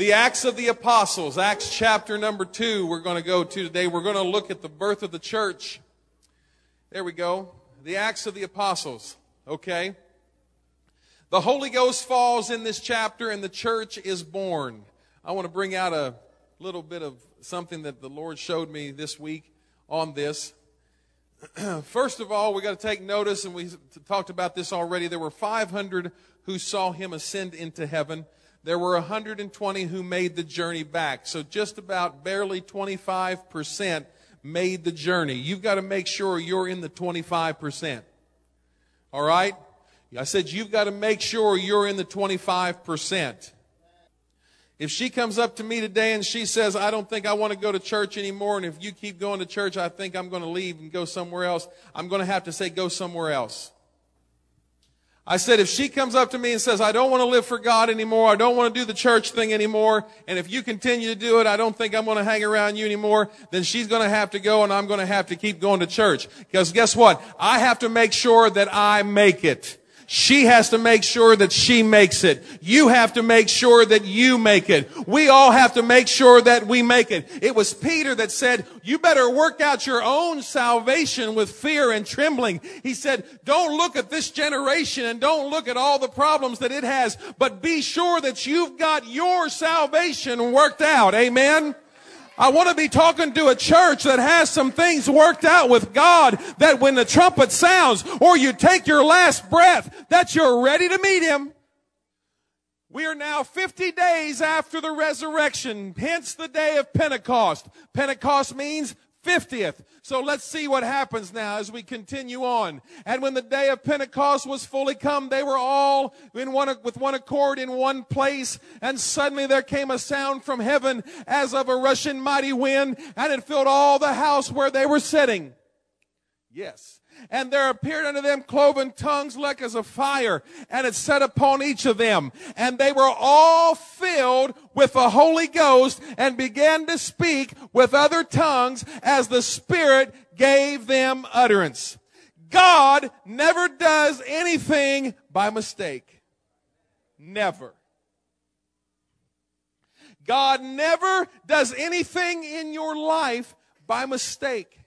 The Acts of the Apostles, Acts chapter number two, we're going to go to today. We're going to look at the birth of the church. There we go. The Acts of the Apostles. Okay. The Holy Ghost falls in this chapter and the church is born. I want to bring out a little bit of something that the Lord showed me this week on this. First of all, we got to take notice, and we talked about this already. There were 500 who saw him ascend into heaven. There were 120 who made the journey back. So just about barely 25% made the journey. You've got to make sure you're in the 25%. All right? I said you've got to make sure you're in the 25%. If she comes up to me today and she says, I don't think I want to go to church anymore, and if you keep going to church, I think I'm going to leave and go somewhere else, I'm going to have to say, go somewhere else. I said, if she comes up to me and says, I don't want to live for God anymore, I don't want to do the church thing anymore, and if you continue to do it, I don't think I'm going to hang around you anymore, then she's going to have to go and I'm going to have to keep going to church. Because guess what? I have to make sure that I make it. She has to make sure that she makes it. You have to make sure that you make it. We all have to make sure that we make it. It was Peter that said, you better work out your own salvation with fear and trembling. He said, don't look at this generation and don't look at all the problems that it has, but be sure that you've got your salvation worked out. Amen. I want to be talking to a church that has some things worked out with God that when the trumpet sounds or you take your last breath, that you're ready to meet Him. We are now 50 days after the resurrection, hence the day of Pentecost. Pentecost means 50th. So let's see what happens now as we continue on. And when the day of Pentecost was fully come, they were all in one, with one accord in one place. And suddenly there came a sound from heaven as of a rushing mighty wind, and it filled all the house where they were sitting. Yes. And there appeared unto them cloven tongues like as a fire, and it set upon each of them. And they were all filled with the Holy Ghost and began to speak with other tongues as the Spirit gave them utterance. God never does anything by mistake. Never. God never does anything in your life by mistake.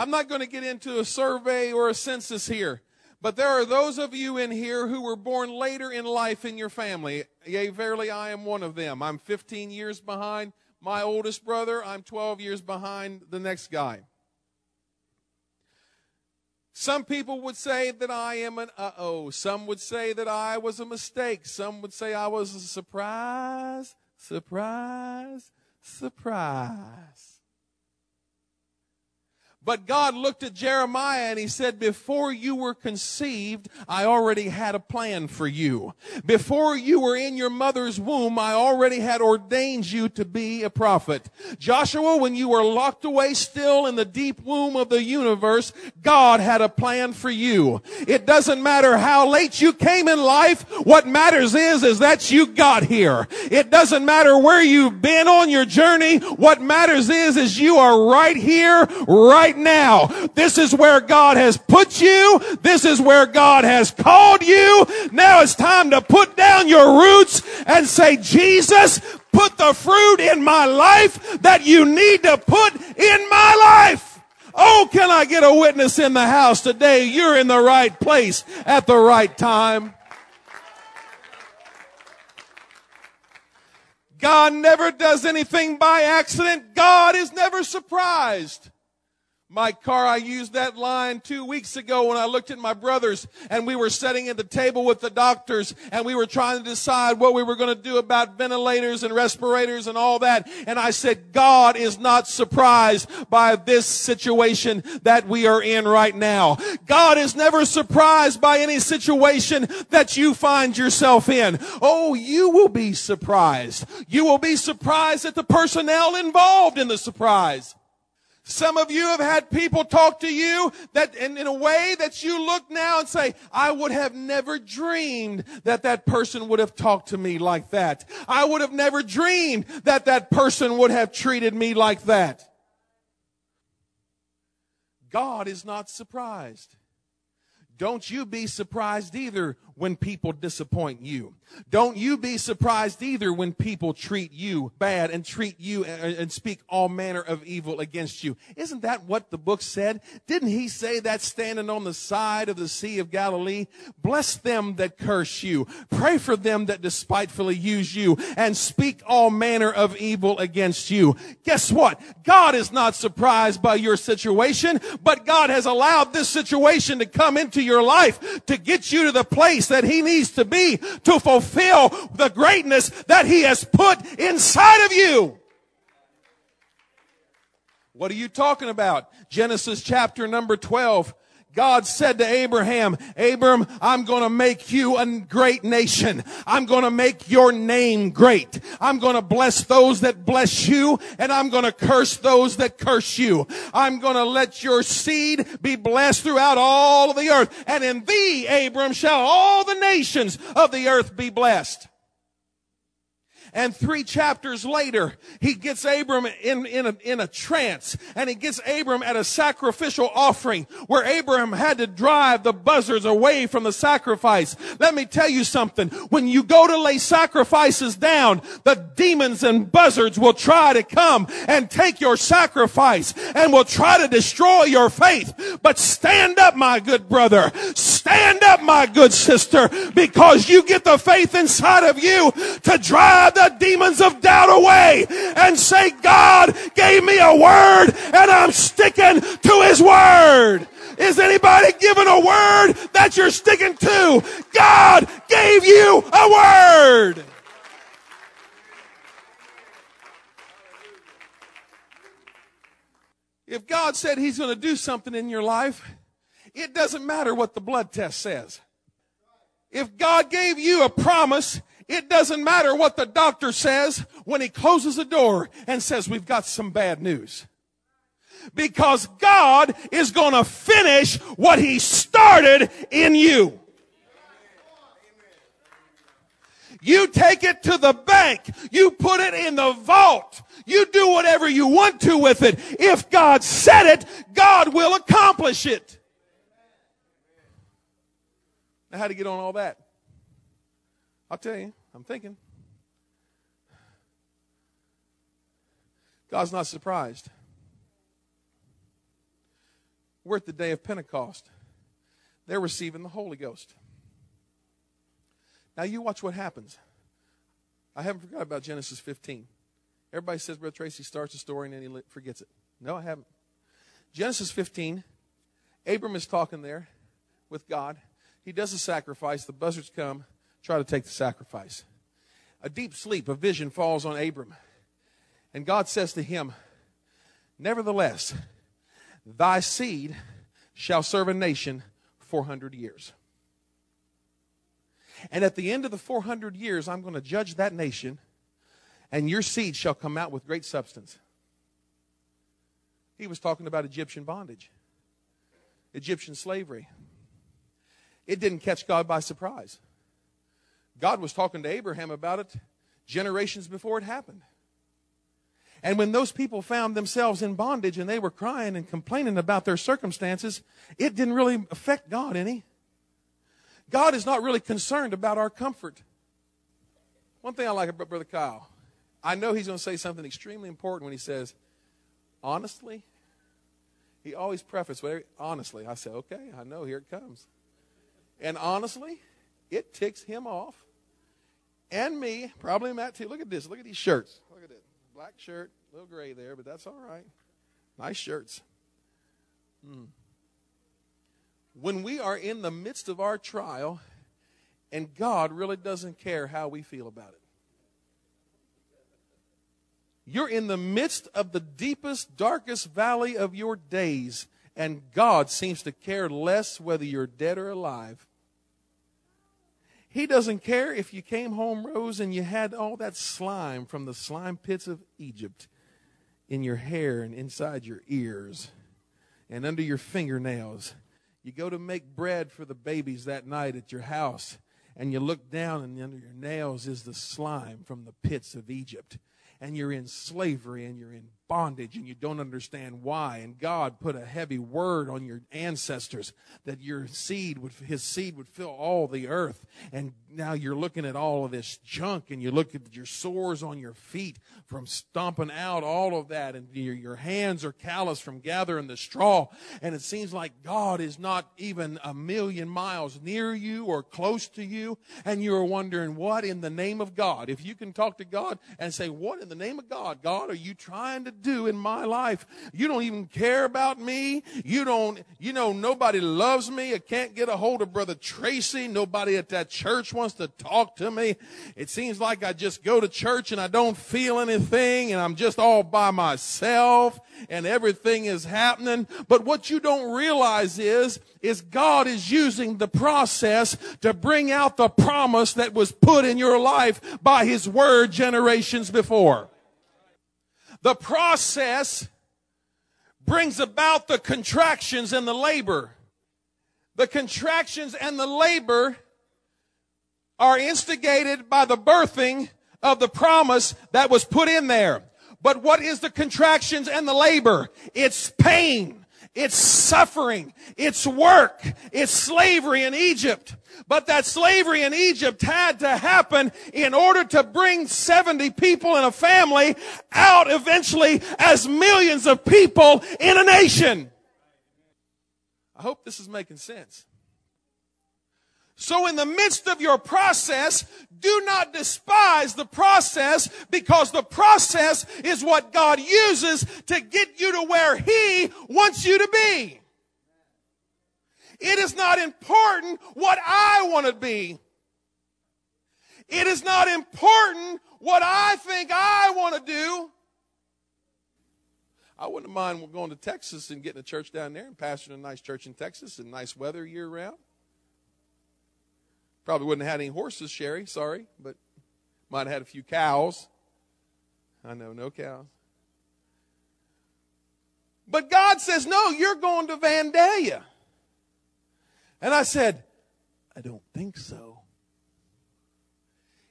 I'm not going to get into a survey or a census here, but there are those of you in here who were born later in life in your family. Yea, verily, I am one of them. I'm 15 years behind my oldest brother. I'm 12 years behind the next guy. Some people would say that I am an uh oh. Some would say that I was a mistake. Some would say I was a surprise, surprise, surprise. But God looked at Jeremiah and he said, before you were conceived, I already had a plan for you. Before you were in your mother's womb, I already had ordained you to be a prophet. Joshua, when you were locked away still in the deep womb of the universe, God had a plan for you. It doesn't matter how late you came in life. What matters is, is that you got here. It doesn't matter where you've been on your journey. What matters is, is you are right here, right now. This is where God has put you. This is where God has called you. Now it's time to put down your roots and say, Jesus, put the fruit in my life that you need to put in my life. Oh, can I get a witness in the house today? You're in the right place at the right time. God never does anything by accident. God is never surprised. My car, I used that line two weeks ago when I looked at my brothers and we were sitting at the table with the doctors and we were trying to decide what we were going to do about ventilators and respirators and all that. And I said, God is not surprised by this situation that we are in right now. God is never surprised by any situation that you find yourself in. Oh, you will be surprised. You will be surprised at the personnel involved in the surprise. Some of you have had people talk to you that in, in, a way that you look now and say, I would have never dreamed that that person would have talked to me like that. I would have never dreamed that that person would have treated me like that. God is not surprised. Don't you be surprised either when people disappoint you. Don't you be surprised either when people treat you bad and treat you and, speak all manner of evil against you. Isn't that what the book said? Didn't he say that standing on the side of the Sea of Galilee? Bless them that curse you. Pray for them that despitefully use you and speak all manner of evil against you. Guess what? God is not surprised by your situation, but God has allowed this situation to come into your life to get you to the place that he needs to be to fulfill the greatness that he has put inside of you. What are you talking about? Genesis chapter number 12 God said to Abraham, Abram, I'm going to make you a great nation. I'm going to make your name great. I'm going to bless those that bless you and I'm going to curse those that curse you. I'm going to let your seed be blessed throughout all of the earth. And in thee, Abram, shall all the nations of the earth be blessed. And three chapters later, he gets Abram in, in, a, in a trance and he gets Abram at a sacrificial offering where Abram had to drive the buzzards away from the sacrifice. Let me tell you something. When you go to lay sacrifices down, the demons and buzzards will try to come and take your sacrifice and will try to destroy your faith. But stand up, my good brother. Stand up, my good sister, because you get the faith inside of you to drive the demons of doubt away and say, God gave me a word and I'm sticking to his word. Is anybody given a word that you're sticking to? God gave you a word. If God said He's going to do something in your life, it doesn't matter what the blood test says. If God gave you a promise, it doesn't matter what the doctor says when he closes the door and says, we've got some bad news. Because God is going to finish what he started in you. You take it to the bank. You put it in the vault. You do whatever you want to with it. If God said it, God will accomplish it. Now, how to get on all that? I'll tell you. I'm thinking. God's not surprised. We're at the day of Pentecost. They're receiving the Holy Ghost. Now, you watch what happens. I haven't forgot about Genesis 15. Everybody says Brother Tracy starts a story and then he forgets it. No, I haven't. Genesis 15, Abram is talking there with God. He does a sacrifice. The buzzards come try to take the sacrifice. A deep sleep, a vision falls on Abram. And God says to him, Nevertheless, thy seed shall serve a nation 400 years. And at the end of the 400 years, I'm going to judge that nation, and your seed shall come out with great substance. He was talking about Egyptian bondage, Egyptian slavery. It didn't catch God by surprise. God was talking to Abraham about it generations before it happened. And when those people found themselves in bondage and they were crying and complaining about their circumstances, it didn't really affect God any. God is not really concerned about our comfort. One thing I like about Brother Kyle, I know he's going to say something extremely important when he says, honestly. He always prefaces with, honestly. I say, okay, I know, here it comes. And honestly, it ticks him off and me, probably Matt too. Look at this. Look at these shirts. Look at this. Black shirt, a little gray there, but that's all right. Nice shirts. Hmm. When we are in the midst of our trial, and God really doesn't care how we feel about it. You're in the midst of the deepest, darkest valley of your days, and God seems to care less whether you're dead or alive. He doesn't care if you came home, Rose, and you had all that slime from the slime pits of Egypt in your hair and inside your ears and under your fingernails. You go to make bread for the babies that night at your house, and you look down, and under your nails is the slime from the pits of Egypt. And you're in slavery, and you're in bondage and you don't understand why. And God put a heavy word on your ancestors that your seed would, his seed would fill all the earth. And now you're looking at all of this junk and you look at your sores on your feet from stomping out all of that and your, your hands are calloused from gathering the straw. And it seems like God is not even a million miles near you or close to you. And you're wondering what in the name of God, if you can talk to God and say, what in the name of God, God, are you trying to do in my life? You don't even care about me. You don't, you know, nobody loves me. I can't get a hold of Brother Tracy. Nobody at that church wants to talk to me. It seems like I just go to church and I don't feel anything and I'm just all by myself and everything is happening. But what you don't realize is, is God is using the process to bring out the promise that was put in your life by His Word generations before. The process brings about the contractions and the labor. The contractions and the labor are instigated by the birthing of the promise that was put in there. But what is the contractions and the labor? It's pain. It's suffering. It's work. It's slavery in Egypt. But that slavery in Egypt had to happen in order to bring 70 people in a family out eventually as millions of people in a nation. I hope this is making sense. So in the midst of your process, do not despise the process because the process is what God uses to get you to where He wants you to be. It is not important what I want to be. It is not important what I think I want to do. I wouldn't mind going to Texas and getting a church down there and pastoring a nice church in Texas and nice weather year round. Probably wouldn't have had any horses, Sherry, sorry, but might have had a few cows. I know, no cows. But God says, no, you're going to Vandalia. And I said, I don't think so.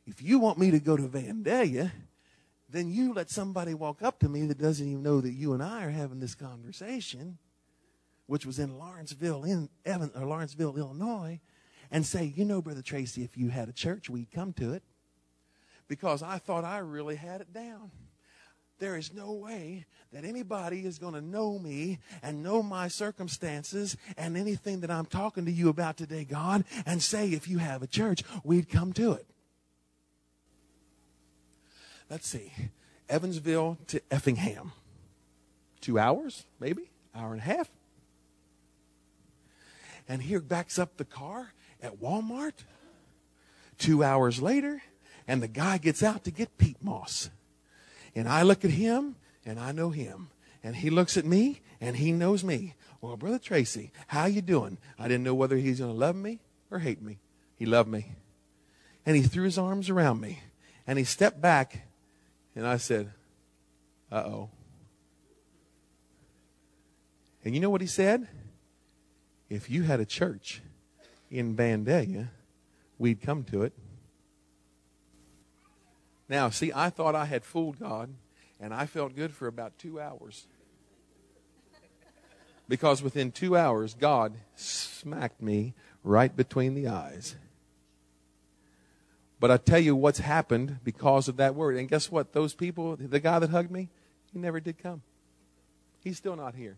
If you want me to go to Vandalia, then you let somebody walk up to me that doesn't even know that you and I are having this conversation, which was in Lawrenceville, in Evan, or Lawrenceville, Illinois, and say, you know, Brother Tracy, if you had a church, we'd come to it. Because I thought I really had it down. There is no way that anybody is going to know me and know my circumstances and anything that I'm talking to you about today, God, and say, if you have a church, we'd come to it. Let's see. Evansville to Effingham. Two hours, maybe, hour and a half. And here backs up the car at Walmart. Two hours later, and the guy gets out to get peat moss. And I look at him and I know him. And he looks at me and he knows me. Well, Brother Tracy, how you doing? I didn't know whether he's going to love me or hate me. He loved me. And he threw his arms around me. And he stepped back and I said, uh oh. And you know what he said? If you had a church in Vandalia, we'd come to it. Now, see, I thought I had fooled God, and I felt good for about two hours. Because within two hours, God smacked me right between the eyes. But I tell you what's happened because of that word. And guess what? Those people, the guy that hugged me, he never did come. He's still not here.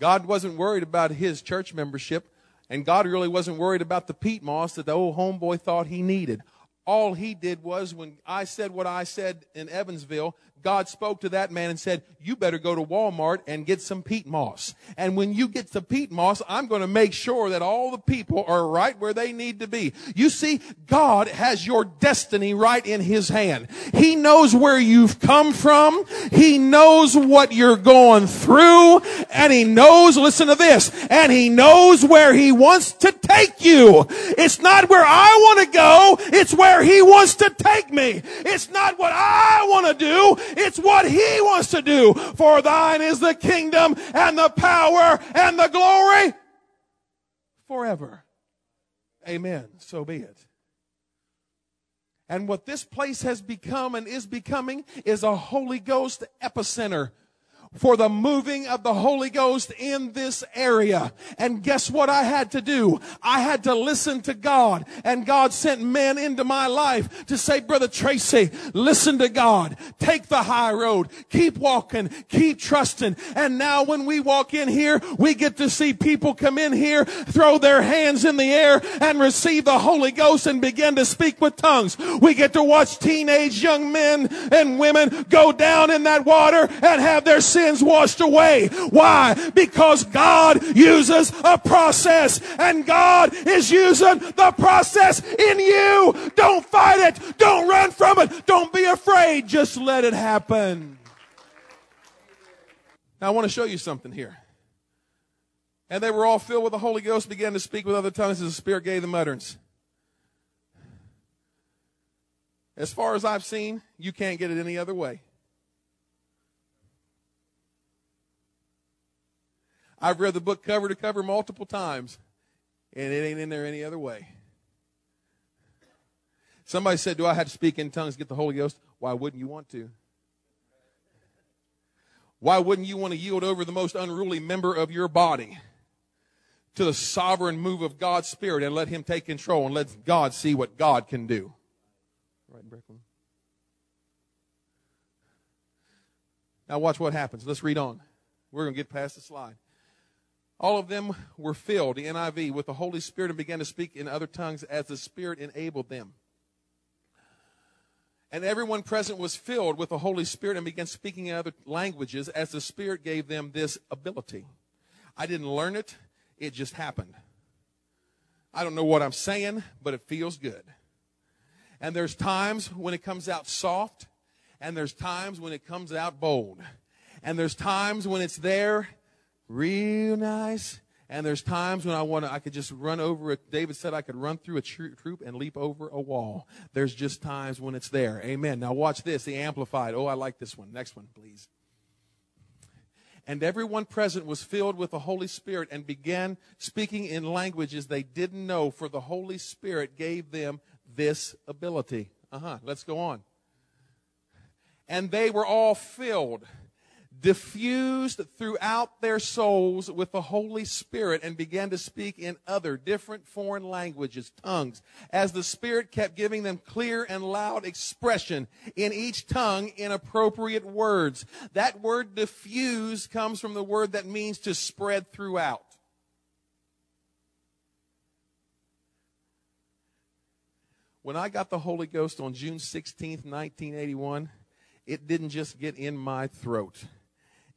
God wasn't worried about his church membership, and God really wasn't worried about the peat moss that the old homeboy thought he needed. All he did was when I said what I said in Evansville, God spoke to that man and said, you better go to Walmart and get some peat moss. And when you get the peat moss, I'm going to make sure that all the people are right where they need to be. You see, God has your destiny right in his hand. He knows where you've come from. He knows what you're going through. And he knows, listen to this, and he knows where he wants to take you. It's not where I want to go. It's where he wants to take me. It's not what I want to do. It's what he wants to do. For thine is the kingdom and the power and the glory forever. Amen. So be it. And what this place has become and is becoming is a Holy Ghost epicenter for the moving of the Holy Ghost in this area. And guess what I had to do? I had to listen to God. And God sent men into my life to say, Brother Tracy, listen to God. Take the high road. Keep walking. Keep trusting. And now when we walk in here, we get to see people come in here, throw their hands in the air and receive the Holy Ghost and begin to speak with tongues. We get to watch teenage young men and women go down in that water and have their sins washed away. Why? Because God uses a process and God is using the process in you. Don't fight it. Don't run from it. Don't be afraid. Just let it happen. Now I want to show you something here. And they were all filled with the Holy Ghost, began to speak with other tongues as the Spirit gave them utterance. As far as I've seen, you can't get it any other way. I've read the book cover to cover multiple times, and it ain't in there any other way. Somebody said, Do I have to speak in tongues to get the Holy Ghost? Why wouldn't you want to? Why wouldn't you want to yield over the most unruly member of your body to the sovereign move of God's Spirit and let Him take control and let God see what God can do? Right, Brooklyn. Now, watch what happens. Let's read on. We're going to get past the slide. All of them were filled, the NIV, with the Holy Spirit and began to speak in other tongues as the Spirit enabled them. And everyone present was filled with the Holy Spirit and began speaking in other languages as the Spirit gave them this ability. I didn't learn it, it just happened. I don't know what I'm saying, but it feels good. And there's times when it comes out soft, and there's times when it comes out bold. And there's times when it's there real nice. And there's times when I want to, I could just run over it. David said I could run through a troop and leap over a wall. There's just times when it's there. Amen. Now watch this, the Amplified. Oh, I like this one. Next one, please. And everyone present was filled with the Holy Spirit and began speaking in languages they didn't know, for the Holy Spirit gave them this ability. Uh huh. Let's go on. And they were all filled diffused throughout their souls with the Holy Spirit and began to speak in other different foreign languages, tongues, as the Spirit kept giving them clear and loud expression in each tongue in appropriate words. That word diffuse comes from the word that means to spread throughout. When I got the Holy Ghost on June 16th, 1981, it didn't just get in my throat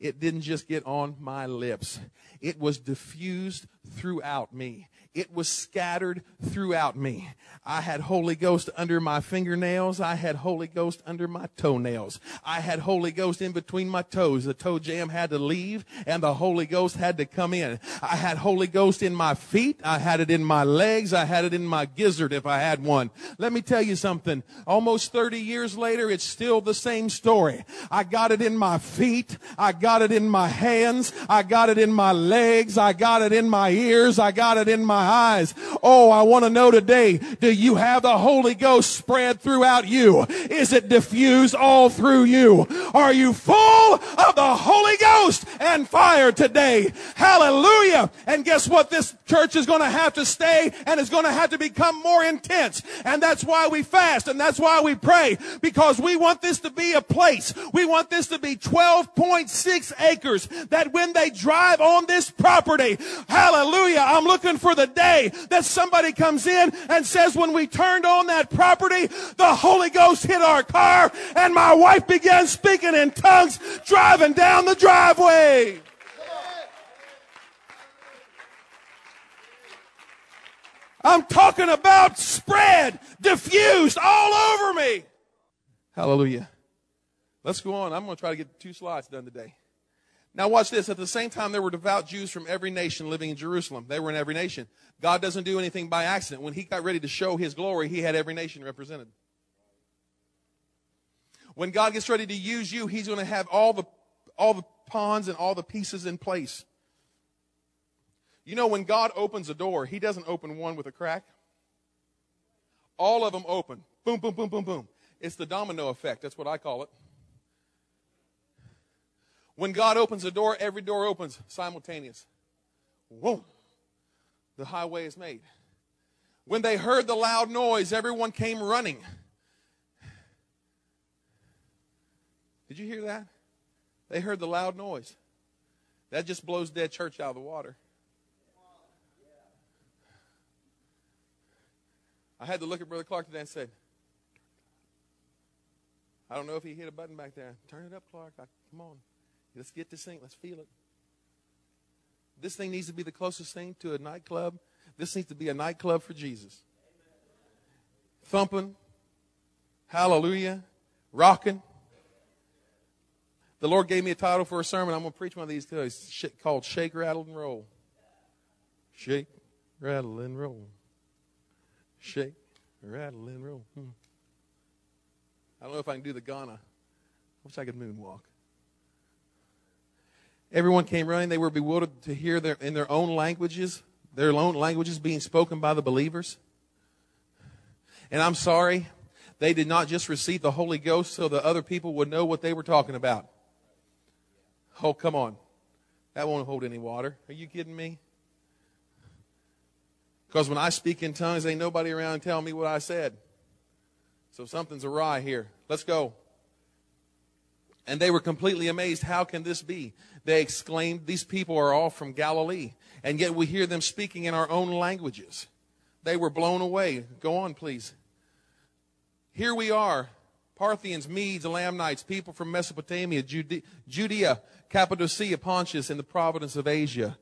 it didn't just get on my lips. It was diffused throughout me. It was scattered throughout me. I had Holy Ghost under my fingernails. I had Holy Ghost under my toenails. I had Holy Ghost in between my toes. The toe jam had to leave and the Holy Ghost had to come in. I had Holy Ghost in my feet. I had it in my legs. I had it in my gizzard if I had one. Let me tell you something. Almost 30 years later, it's still the same story. I got it in my feet. I got it in my hands. I got it in my legs. I got it in my ears. I got it in my eyes. Oh, I want to know today, do you have the Holy Ghost spread throughout you? Is it diffused all through you? Are you full of the Holy Ghost and fire today? Hallelujah. And guess what? This church is going to have to stay and it's going to have to become more intense. And that's why we fast and that's why we pray because we want this to be a place. We want this to be 12.6 acres that when they drive on this property, hallelujah, I'm looking for the that somebody comes in and says, when we turned on that property, the Holy Ghost hit our car and my wife began speaking in tongues driving down the driveway. I'm talking about spread, diffused all over me. Hallelujah. Let's go on. I'm going to try to get two slides done today. Now watch this. At the same time, there were devout Jews from every nation living in Jerusalem. They were in every nation. God doesn't do anything by accident. When he got ready to show his glory, he had every nation represented. When God gets ready to use you, he's going to have all the, all the pawns and all the pieces in place. You know, when God opens a door, he doesn't open one with a crack. All of them open. Boom, boom, boom, boom, boom. It's the domino effect. That's what I call it. When God opens a door, every door opens simultaneous. Whoa. The highway is made. When they heard the loud noise, everyone came running. Did you hear that? They heard the loud noise. That just blows dead church out of the water. I had to look at Brother Clark today and said, I don't know if he hit a button back there. Turn it up, Clark. I, come on. Let's get this thing. Let's feel it. This thing needs to be the closest thing to a nightclub. This needs to be a nightclub for Jesus. Thumping. Hallelujah. Rocking. The Lord gave me a title for a sermon. I'm going to preach one of these today. It's called Shake, Rattle, and Roll. Shake, rattle, and roll. Shake, rattle, and roll. Hmm. I don't know if I can do the Ghana. I wish I could moonwalk. Everyone came running. They were bewildered to hear their, in their own languages, their own languages being spoken by the believers. And I'm sorry, they did not just receive the Holy Ghost so the other people would know what they were talking about. Oh, come on. That won't hold any water. Are you kidding me? Because when I speak in tongues, ain't nobody around telling me what I said. So something's awry here. Let's go. And they were completely amazed. How can this be? They exclaimed, These people are all from Galilee. And yet we hear them speaking in our own languages. They were blown away. Go on, please. Here we are Parthians, Medes, Elamites, people from Mesopotamia, Judea, Cappadocia, Pontus, and the province of Asia,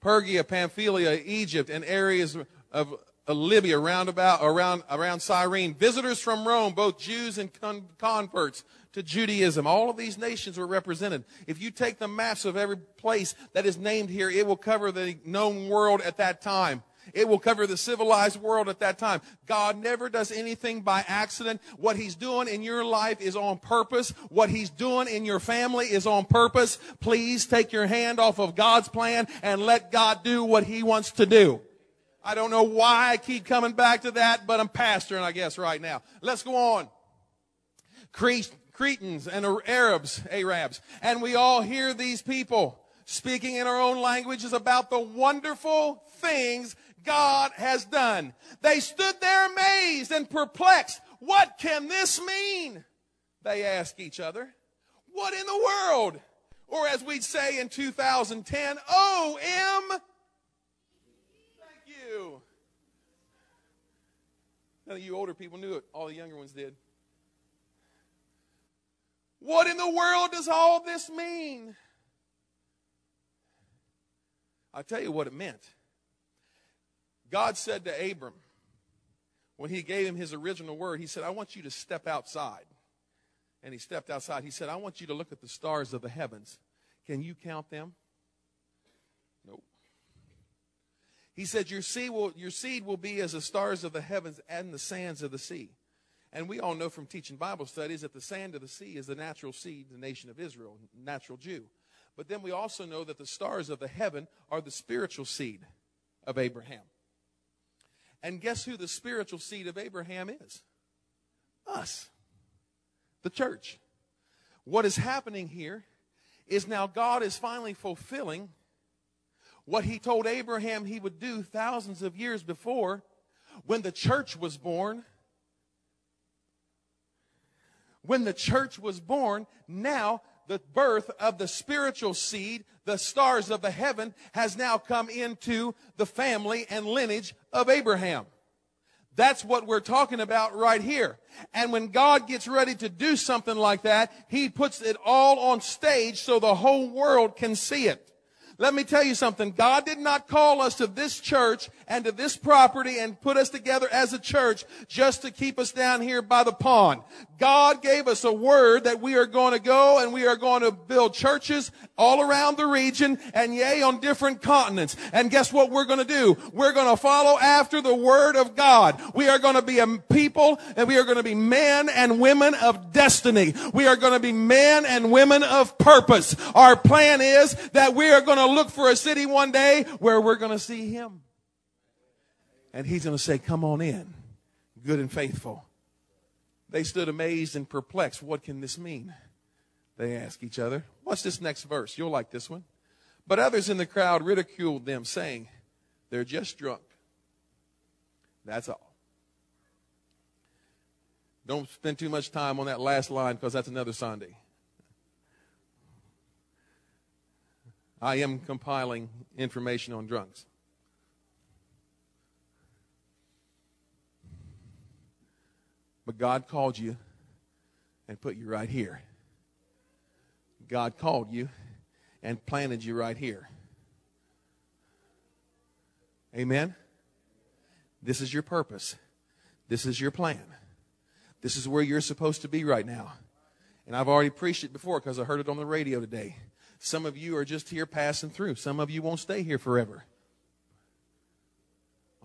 Pergia, Pamphylia, Egypt, and areas of Libya, around about around around Cyrene, visitors from Rome, both Jews and con- converts to Judaism. All of these nations were represented. If you take the maps of every place that is named here, it will cover the known world at that time. It will cover the civilized world at that time. God never does anything by accident. What He's doing in your life is on purpose. What He's doing in your family is on purpose. Please take your hand off of God's plan and let God do what He wants to do. I don't know why I keep coming back to that, but I'm pastoring, I guess, right now. Let's go on. Cretans and Arabs, Arabs, and we all hear these people speaking in our own languages about the wonderful things God has done. They stood there amazed and perplexed. What can this mean? They ask each other. What in the world? Or as we'd say in 2010, OM you. None of you older people knew it. All the younger ones did. What in the world does all this mean? I'll tell you what it meant. God said to Abram, when he gave him his original word, he said, I want you to step outside. And he stepped outside. He said, I want you to look at the stars of the heavens. Can you count them? Nope. He said, your seed, will, your seed will be as the stars of the heavens and the sands of the sea. And we all know from teaching Bible studies that the sand of the sea is the natural seed, the nation of Israel, natural Jew. But then we also know that the stars of the heaven are the spiritual seed of Abraham. And guess who the spiritual seed of Abraham is? Us, the church. What is happening here is now God is finally fulfilling what he told Abraham he would do thousands of years before when the church was born. When the church was born, now the birth of the spiritual seed, the stars of the heaven, has now come into the family and lineage of Abraham. That's what we're talking about right here. And when God gets ready to do something like that, He puts it all on stage so the whole world can see it. Let me tell you something. God did not call us to this church and to this property and put us together as a church just to keep us down here by the pond. God gave us a word that we are going to go and we are going to build churches all around the region and yea, on different continents. And guess what we're going to do? We're going to follow after the word of God. We are going to be a people and we are going to be men and women of destiny. We are going to be men and women of purpose. Our plan is that we are going to look for a city one day where we're going to see him. And he's going to say, come on in. good and faithful. They stood amazed and perplexed. What can this mean? They asked each other. What's this next verse? You'll like this one. But others in the crowd ridiculed them, saying, They're just drunk. That's all. Don't spend too much time on that last line because that's another Sunday. I am compiling information on drunks. But God called you and put you right here. God called you and planted you right here. Amen? This is your purpose. This is your plan. This is where you're supposed to be right now. And I've already preached it before because I heard it on the radio today. Some of you are just here passing through. Some of you won't stay here forever.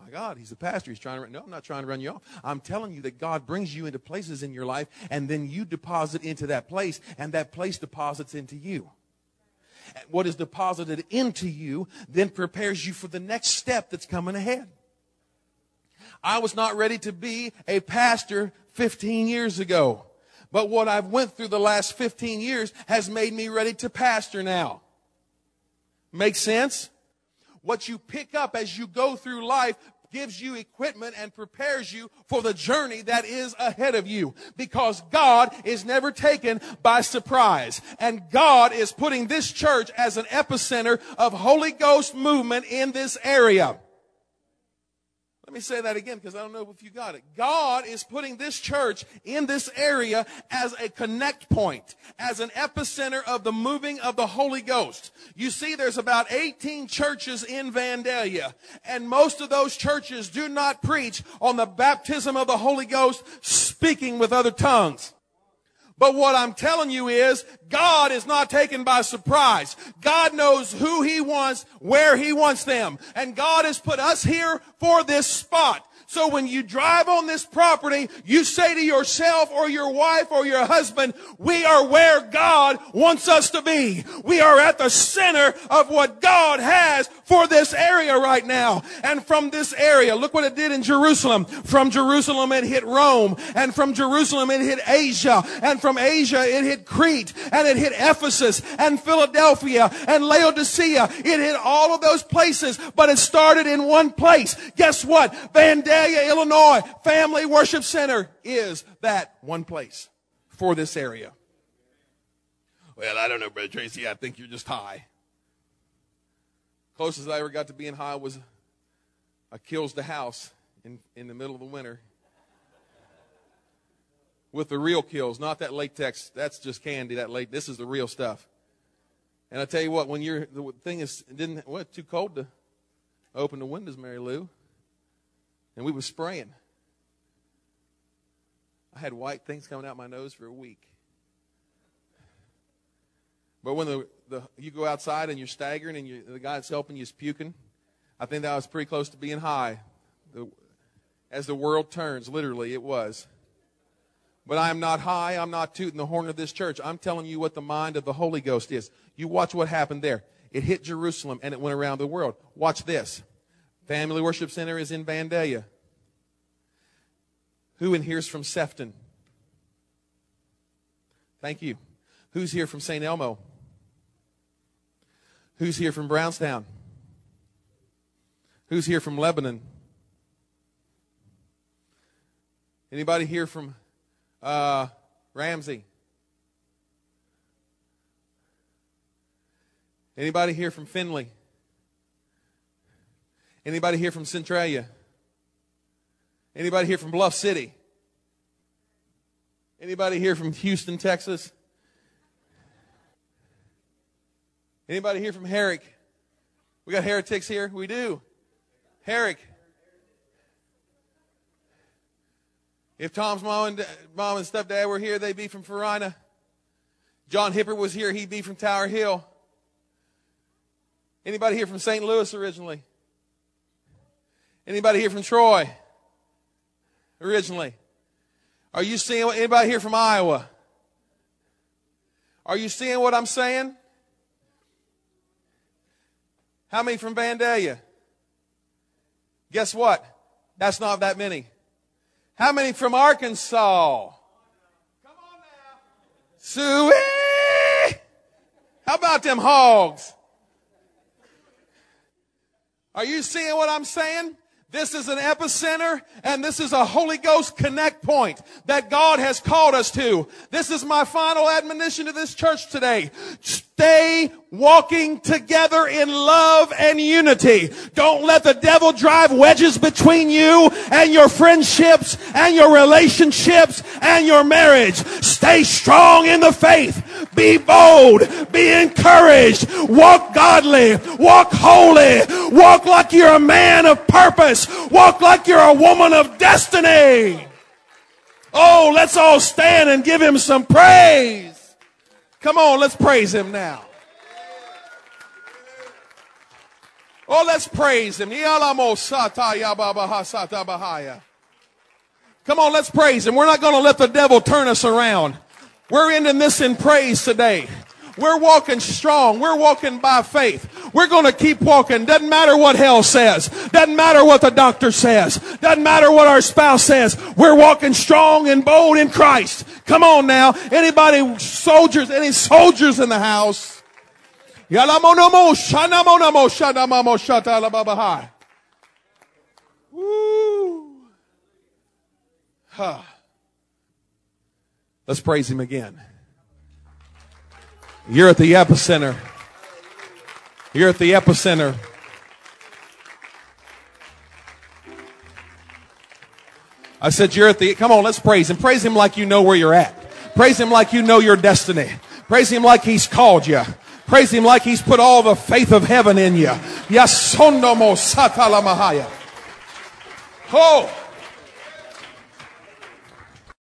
My God, he's a pastor. He's trying to run. No, I'm not trying to run you off. I'm telling you that God brings you into places in your life, and then you deposit into that place, and that place deposits into you. What is deposited into you then prepares you for the next step that's coming ahead. I was not ready to be a pastor 15 years ago. But what I've went through the last 15 years has made me ready to pastor now. Make sense? What you pick up as you go through life gives you equipment and prepares you for the journey that is ahead of you. Because God is never taken by surprise. And God is putting this church as an epicenter of Holy Ghost movement in this area. Let me say that again because I don't know if you got it. God is putting this church in this area as a connect point, as an epicenter of the moving of the Holy Ghost. You see, there's about 18 churches in Vandalia, and most of those churches do not preach on the baptism of the Holy Ghost speaking with other tongues. But what I'm telling you is God is not taken by surprise. God knows who He wants, where He wants them. And God has put us here for this spot. So when you drive on this property, you say to yourself or your wife or your husband, we are where God wants us to be. We are at the center of what God has for this area right now. And from this area, look what it did in Jerusalem. From Jerusalem it hit Rome. And from Jerusalem it hit Asia. And from Asia it hit Crete. And it hit Ephesus and Philadelphia and Laodicea. It hit all of those places, but it started in one place. Guess what? Vandal Illinois Family Worship Center is that one place for this area. Well, I don't know, Brother Tracy. I think you're just high. Closest I ever got to being high was a kills the house in, in the middle of the winter. With the real Kilz, not that latex. That's just candy. That late. This is the real stuff. And I tell you what, when you're the thing is didn't what too cold to open the windows, Mary Lou and we were spraying. I had white things coming out my nose for a week. But when the, the you go outside and you're staggering and you, the guy that's helping you is puking, I think that was pretty close to being high. The, as the world turns, literally, it was. But I am not high. I'm not tooting the horn of this church. I'm telling you what the mind of the Holy Ghost is. You watch what happened there. It hit Jerusalem and it went around the world. Watch this. Family Worship Center is in Vandalia. Who in here is from Sefton? Thank you. Who's here from St. Elmo? Who's here from Brownstown? Who's here from Lebanon? Anybody here from uh, Ramsey? Anybody here from Finley? Anybody here from Centralia? Anybody here from Bluff City? Anybody here from Houston, Texas? Anybody here from Herrick? We got heretics here? We do. Herrick. If Tom's mom and, mom and stepdad were here, they'd be from Farina. John Hipper was here, he'd be from Tower Hill. Anybody here from St. Louis originally? Anybody here from Troy? Originally. Are you seeing anybody here from Iowa? Are you seeing what I'm saying? How many from Vandalia? Guess what? That's not that many. How many from Arkansas? Come on now. How about them hogs? Are you seeing what I'm saying? This is an epicenter and this is a Holy Ghost connect point that God has called us to. This is my final admonition to this church today. Stay walking together in love and unity. Don't let the devil drive wedges between you and your friendships and your relationships and your marriage. Stay strong in the faith. Be bold. Be encouraged. Walk godly. Walk holy. Walk like you're a man of purpose. Walk like you're a woman of destiny. Oh, let's all stand and give him some praise. Come on, let's praise him now. Oh, let's praise him. Come on, let's praise him. We're not going to let the devil turn us around. We're ending this in praise today. We're walking strong. We're walking by faith. We're going to keep walking. Doesn't matter what hell says. Doesn't matter what the doctor says. Doesn't matter what our spouse says. We're walking strong and bold in Christ. Come on now. Anybody, soldiers, any soldiers in the house? Woo. Huh. Let's praise him again. You're at the epicenter. You're at the epicenter. I said, You're at the, come on, let's praise him. Praise him like you know where you're at. Praise him like you know your destiny. Praise him like he's called you. Praise him like he's put all the faith of heaven in you. Yasonomo satalamahaya. Oh.